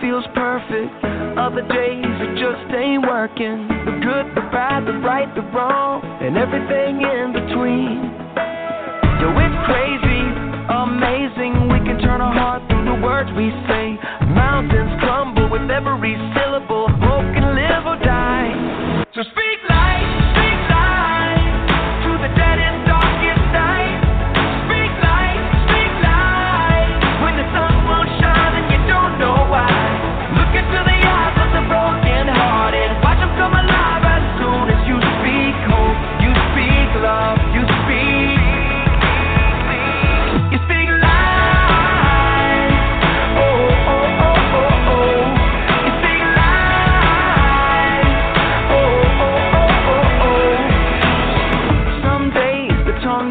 feels perfect. Other days it just ain't working. The good, the bad, the right, the wrong, and everything in between. Yo, it's crazy, amazing. We can turn our heart through the words we say. Mountains crumble with every syllable. Hope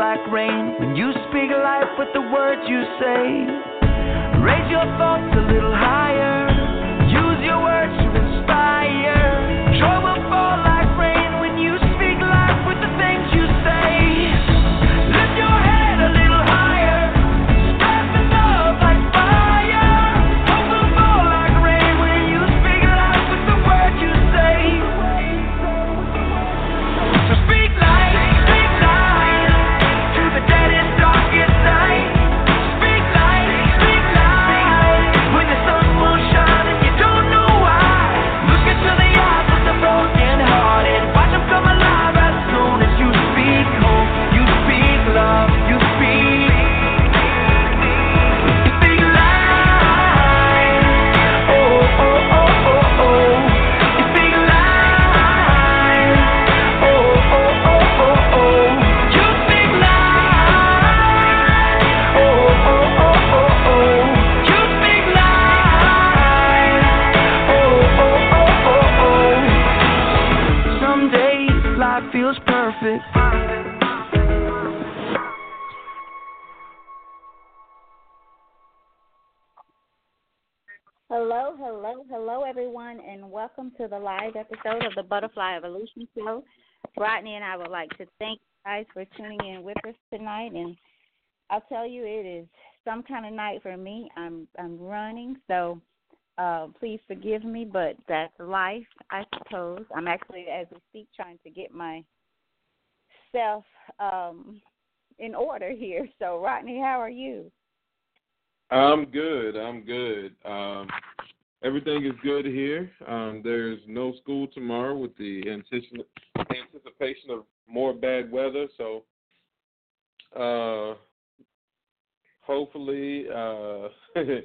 Like rain when you speak life with the words you say. Raise your thoughts a little higher. Welcome to the live episode of the Butterfly Evolution Show. Rodney and I would like to thank you guys for tuning in with us tonight, and I'll tell you, it is some kind of night for me. I'm I'm running, so uh, please forgive me, but that's life, I suppose. I'm actually, as we speak, trying to get myself um, in order here. So, Rodney, how are you? I'm good. I'm good. Um, everything is good here. Um, there's no school tomorrow with the antici- anticipation of more bad weather. So, uh, hopefully, uh,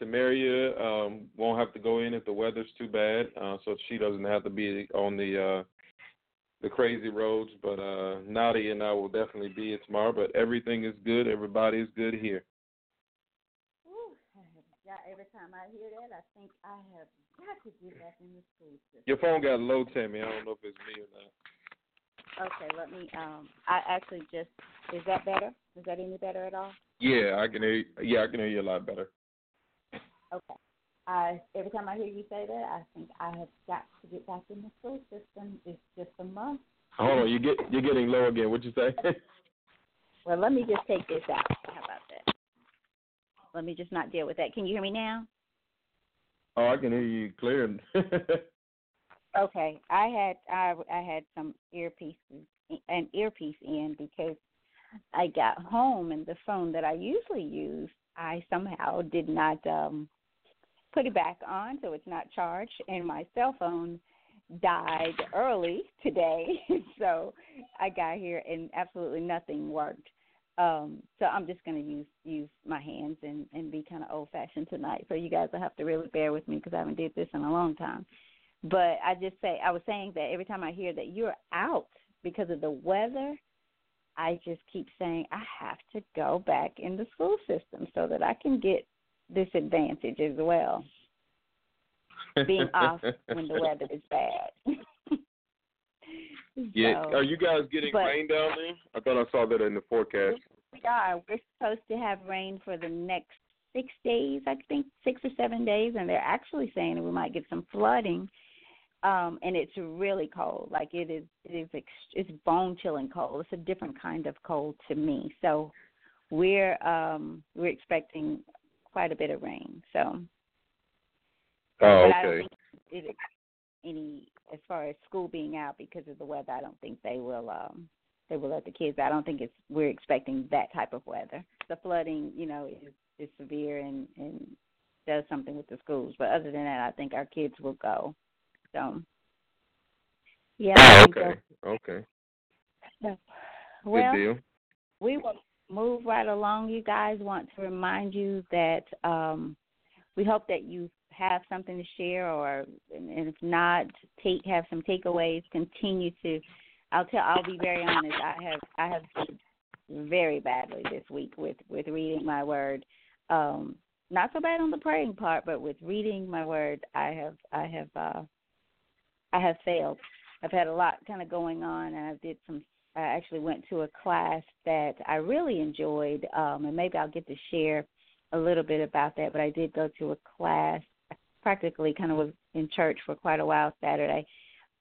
Tamaria um, won't have to go in if the weather's too bad, uh, so she doesn't have to be on the uh, the crazy roads. But uh, Nadia and I will definitely be here tomorrow. But everything is good. Everybody is good here. Ooh, yeah, every time I hear that, I think I have got to get back in the school system. Your phone got low, Tammy. I don't know if it's me or not. Okay, let me. Um, I actually just. Is that better? Is that any better at all? Yeah, I can hear. You. Yeah, I can hear you a lot better. Okay. I every time I hear you say that, I think I have got to get back in the school system. It's just a month. Hold on, you get you're getting low again. What'd you say? Well, let me just take this out. How about that? Let me just not deal with that. Can you hear me now? oh, I can hear you clear. Okay, I had I I had some earpieces an earpiece in because I got home and the phone that I usually use I somehow did not um put it back on so it's not charged, and my cell phone died early today, so I got here and absolutely nothing worked. Um, so I'm just going to use use my hands and and be kind of old fashioned tonight. So you guys will have to really bear with me because I haven't did this in a long time. But I just say I was saying that every time I hear that you're out because of the weather, I just keep saying I have to go back in the school system so that I can get this advantage as well. Being off when the weather is bad. Yeah, So- are you guys getting but- rain down there? I thought I saw that in the forecast. we are. We're supposed to have rain for the next six days, I think, six or seven days, and they're actually saying that we might get some flooding. Um, and it's really cold. Like it is, it is, ex- it's bone chilling cold. It's a different kind of cold to me. So we're um we're expecting quite a bit of rain. So, Oh, but I don't okay. think it is any as far as school being out because of the weather. I don't think they will um they will let the kids. I don't think it's we're expecting that type of weather. The flooding, you know, is is severe and and does something with the schools. But other than that, I think our kids will go. So, yeah. Oh, think okay. Okay. so. Well, Good deal. we will move right along. You guys want to remind you that um, we hope that you have something to share, or and if not, take have some takeaways. Continue to. I'll tell. I'll be very honest. I have I have very badly this week with with reading my word. Um, not so bad on the praying part, but with reading my word, I have I have uh, I have failed. I've had a lot kind of going on, and I did some I actually went to a class that I really enjoyed, um, and maybe I'll get to share a little bit about that. But I did go to a class, practically kind of was in church for quite a while Saturday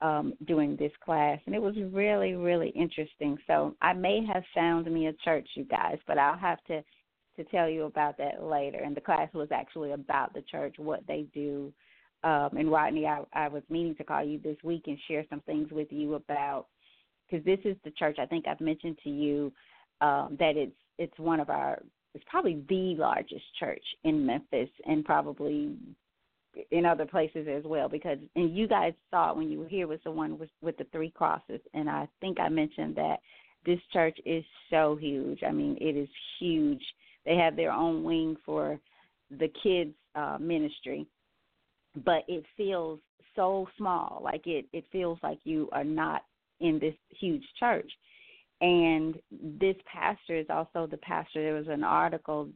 um, doing this class, and it was really, really interesting. So I may have found me a church, you guys, but I'll have to to tell you about that later. And the class was actually about the church, what they do. Um, and Rodney, I, I was meaning to call you this week and share some things with you about because this is the church I think I've mentioned to you um, that it's it's one of our it's probably the largest church in Memphis and probably in other places as well because and you guys saw it when you were here was the one with with the three crosses and I think I mentioned that this church is so huge. I mean, it is huge. They have their own wing for the kids uh ministry but it feels so small like it it feels like you are not in this huge church and this pastor is also the pastor there was an article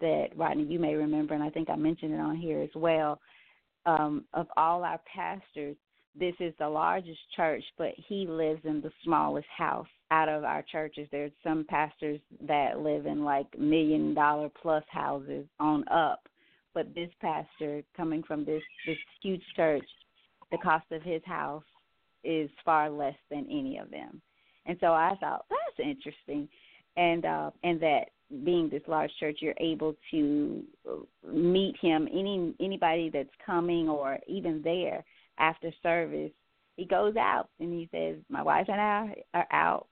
that Rodney you may remember and I think I mentioned it on here as well um of all our pastors this is the largest church but he lives in the smallest house out of our churches. There's some pastors that live in like million dollar plus houses on up but this pastor coming from this this huge church the cost of his house is far less than any of them. And so i thought that's interesting and uh and that being this large church you're able to uh, meet him any anybody that's coming or even there after service he goes out and he says my wife and i are out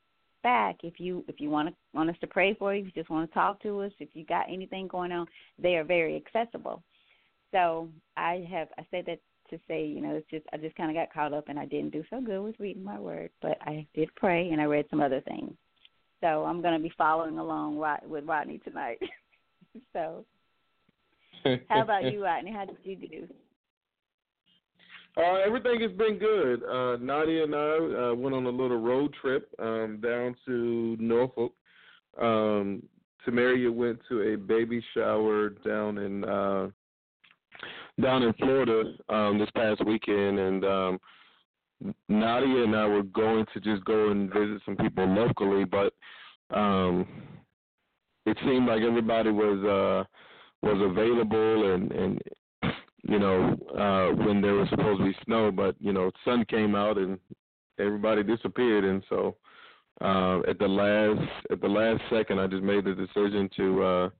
back. If you if you want to want us to pray for you if you just want to talk to us if you got anything going on they are very accessible. So i have i say that to say you know it's just i just kind of got caught up and i didn't do so good with reading my word but i did pray and i read some other things so i'm going to be following along with rodney tonight so how about you rodney how did you do Uh, everything has been good. Uh, Nadia and I uh, went on a little road trip um, down to Norfolk. Um, Tamaria went to a baby shower down in uh, down in Florida um, this past weekend, and um, Nadia and I were going to just go and visit some people locally, but um, it seemed like everybody was uh, was available and and you know, uh when there was supposed to be snow, but you know, sun came out and everybody disappeared. And so uh at the last at the last second I just made the decision to uh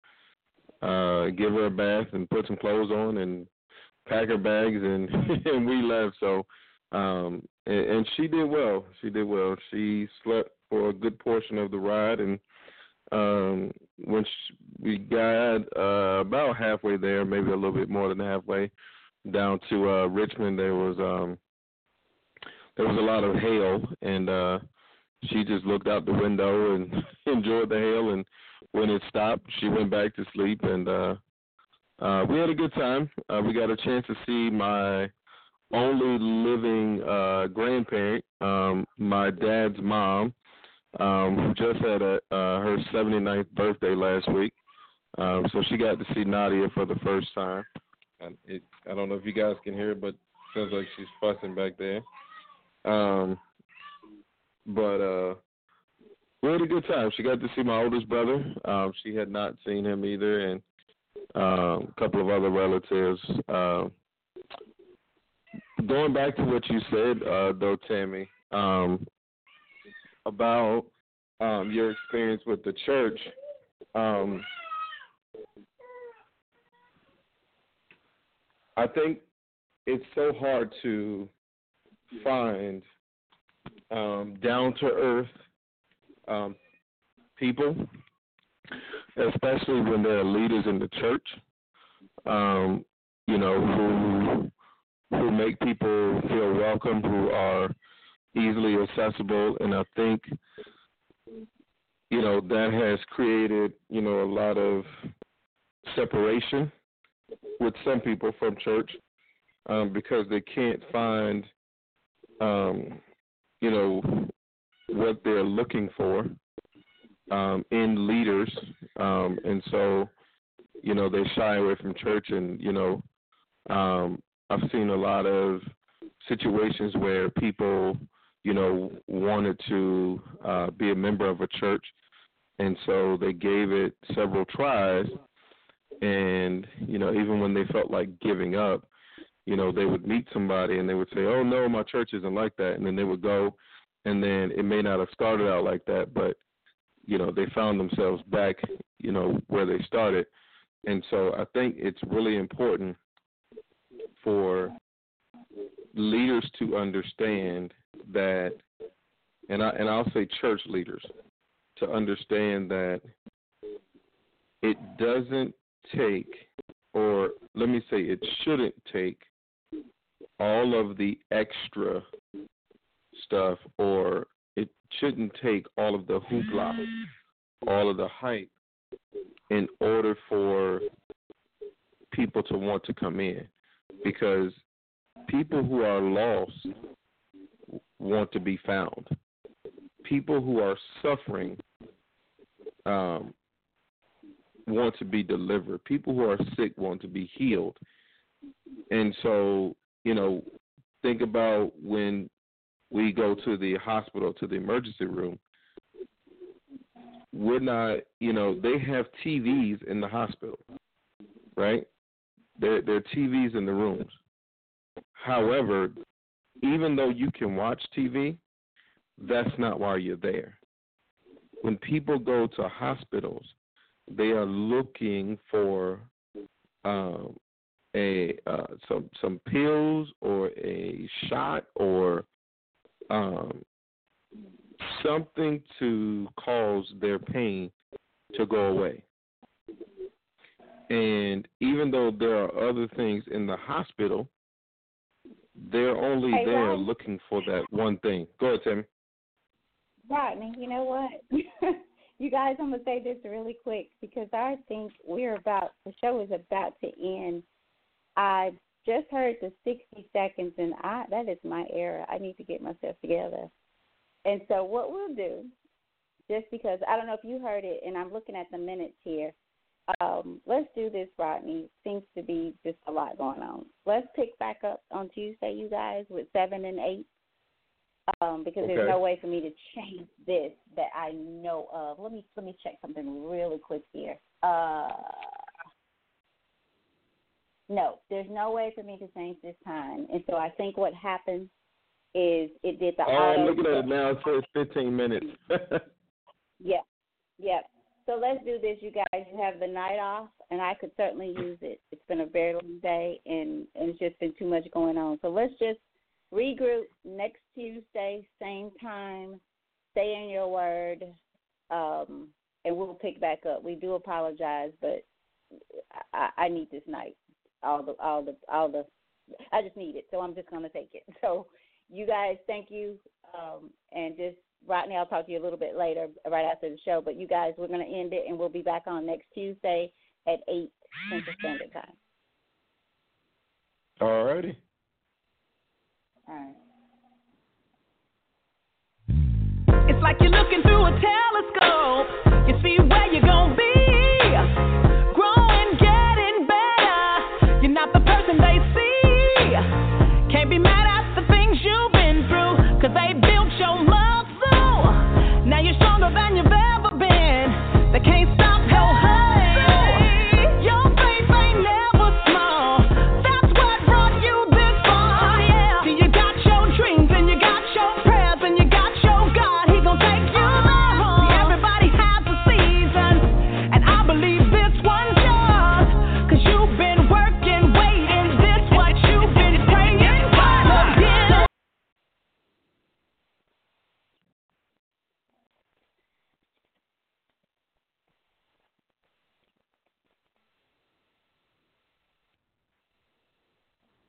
uh give her a bath and put some clothes on and pack her bags and and we left. So um and, and she did well. She did well. She slept for a good portion of the ride and Um, when sh- we got uh, about halfway there, maybe a little bit more than halfway down to uh, Richmond, there was um, there was a lot of hail, and uh, she just looked out the window and enjoyed the hail. And when it stopped, she went back to sleep, and uh, uh, we had a good time. Uh, we got a chance to see my only living uh, grandparent, um, my dad's mom, um, who just had a, uh, her 79th birthday last week. Um, so she got to see Nadia for the first time. And it, I don't know if you guys can hear but it sounds like she's fussing back there. Um, but uh, we had a good time. She got to see my oldest brother. Um, she had not seen him either, and um, a couple of other relatives. Uh, going back to what you said, uh, though, Tammy, um, about um, your experience with the church. Um, I think it's so hard to find um, down to earth um, people, especially when there are leaders in the church, um, you know, who who make people feel welcome, who are easily accessible, and I think you know that has created you know a lot of separation with some people from church um, because they can't find um, you know what they're looking for um, in leaders, um, and so you know they shy away from church, and you know um, I've seen a lot of situations where people you know wanted to uh, be a member of a church, and so they gave it several tries, and you know even when they felt like giving up, you know, they would meet somebody and they would say, "Oh no, my church isn't like that," and then they would go, and then it may not have started out like that, but you know, they found themselves back, you know, where they started, and so I think it's really important for leaders to understand that, and I and I'll say church leaders to understand that it doesn't take, or let me say, it shouldn't take all of the extra stuff, or it shouldn't take all of the hoopla, all of the hype, in order for people to want to come in. Because people who are lost want to be found. People who are suffering um, want to be delivered. People who are sick want to be healed. And so you know, think about when we go to the hospital, to the emergency room. We're not, you know, they have TVs in the hospital, right? There, there are TVs in the rooms. However, even though you can watch TV, that's not why you're there. When people go to hospitals, they are looking for um, a uh, some some pills or a shot or um, something to cause their pain to go away. And even though there are other things in the hospital, they're only Hey, there Rod. looking for that one thing. Go ahead, Tammy. Rodney, you know what? you guys, I'm gonna say this really quick because I think we're about the show is about to end. I just heard the 60 seconds, and I that is my error. I need to get myself together. And so what we'll do, just because I don't know if you heard it, and I'm looking at the minutes here. Um, let's do this, Rodney. Seems to be just a lot going on. Let's pick back up on Tuesday, you guys, with seven and eight um, because there's no way for me to change this that I know of. Let me let me check something really quick here. Uh, no, there's no way for me to change this time, and so I think what happened is it did the Oh, I'm looking at it now. It says 15 minutes. Yeah, yeah. So let's do this, you guys. You have the night off, and I could certainly use it. It's been a very long day, and, and it's just been too much going on. So let's just regroup next Tuesday, same time. Stay in your word, um, and we'll pick back up. We do apologize, but I, I need this night. All the, all the, all the. I just need it, so I'm just gonna take it. So, you guys, thank you, um, and just Right now, I'll talk to you a little bit later, right after the show. But you guys, we're going to end it, and we'll be back on next Tuesday at 8 Central Standard Time. All righty.